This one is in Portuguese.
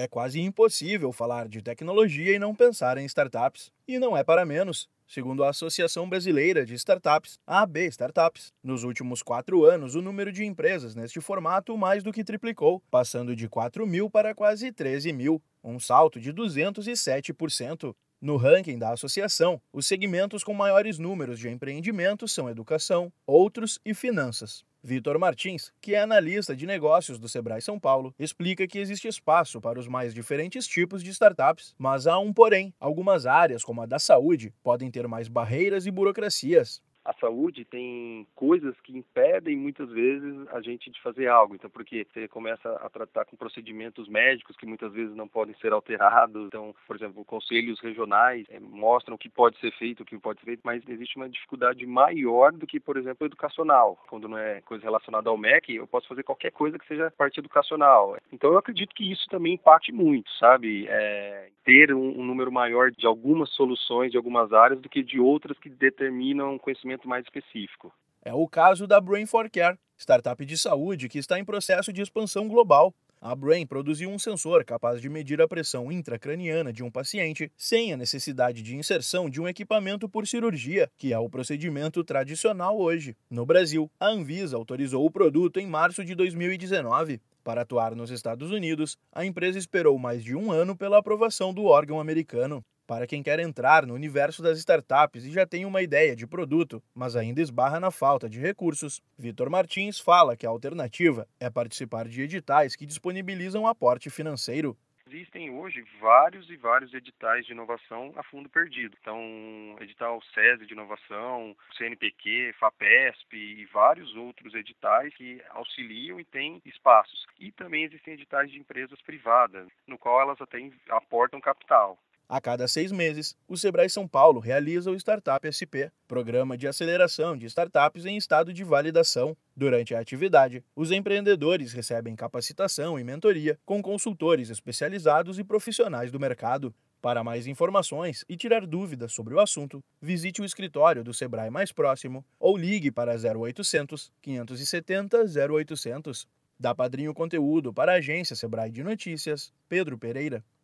É quase impossível falar de tecnologia e não pensar em startups. E não é para menos. Segundo a Associação Brasileira de Startups, AB Startups, nos últimos quatro anos o número de empresas neste formato mais do que triplicou, passando de 4 mil para quase 13 mil, um salto de 207%. No ranking da associação, os segmentos com maiores números de empreendimentos são educação, outros e finanças. Vitor Martins, que é analista de negócios do Sebrae São Paulo, explica que existe espaço para os mais diferentes tipos de startups, mas há um porém: algumas áreas, como a da saúde, podem ter mais barreiras e burocracias a saúde tem coisas que impedem muitas vezes a gente de fazer algo. Então, porque você começa a tratar com procedimentos médicos que muitas vezes não podem ser alterados. Então, por exemplo, conselhos regionais é, mostram o que pode ser feito, o que pode ser feito, mas existe uma dificuldade maior do que, por exemplo, educacional. Quando não é coisa relacionada ao MEC, eu posso fazer qualquer coisa que seja parte educacional. Então, eu acredito que isso também impacte muito, sabe? É, ter um, um número maior de algumas soluções de algumas áreas do que de outras que determinam conhecimento conhecimento mais específico. É o caso da Brain for Care, startup de saúde que está em processo de expansão global. A Brain produziu um sensor capaz de medir a pressão intracraniana de um paciente sem a necessidade de inserção de um equipamento por cirurgia, que é o procedimento tradicional hoje. No Brasil, a Anvisa autorizou o produto em março de 2019. Para atuar nos Estados Unidos, a empresa esperou mais de um ano pela aprovação do órgão americano. Para quem quer entrar no universo das startups e já tem uma ideia de produto, mas ainda esbarra na falta de recursos, Vitor Martins fala que a alternativa é participar de editais que disponibilizam aporte financeiro existem hoje vários e vários editais de inovação a fundo perdido. Então, edital SESI de inovação, CNPq, FAPESP e vários outros editais que auxiliam e têm espaços. E também existem editais de empresas privadas, no qual elas até aportam capital. A cada seis meses, o Sebrae São Paulo realiza o Startup SP, programa de aceleração de startups em estado de validação. Durante a atividade, os empreendedores recebem capacitação e mentoria com consultores especializados e profissionais do mercado. Para mais informações e tirar dúvidas sobre o assunto, visite o escritório do Sebrae mais próximo ou ligue para 0800 570 0800. Da Padrinho Conteúdo para a agência Sebrae de Notícias, Pedro Pereira.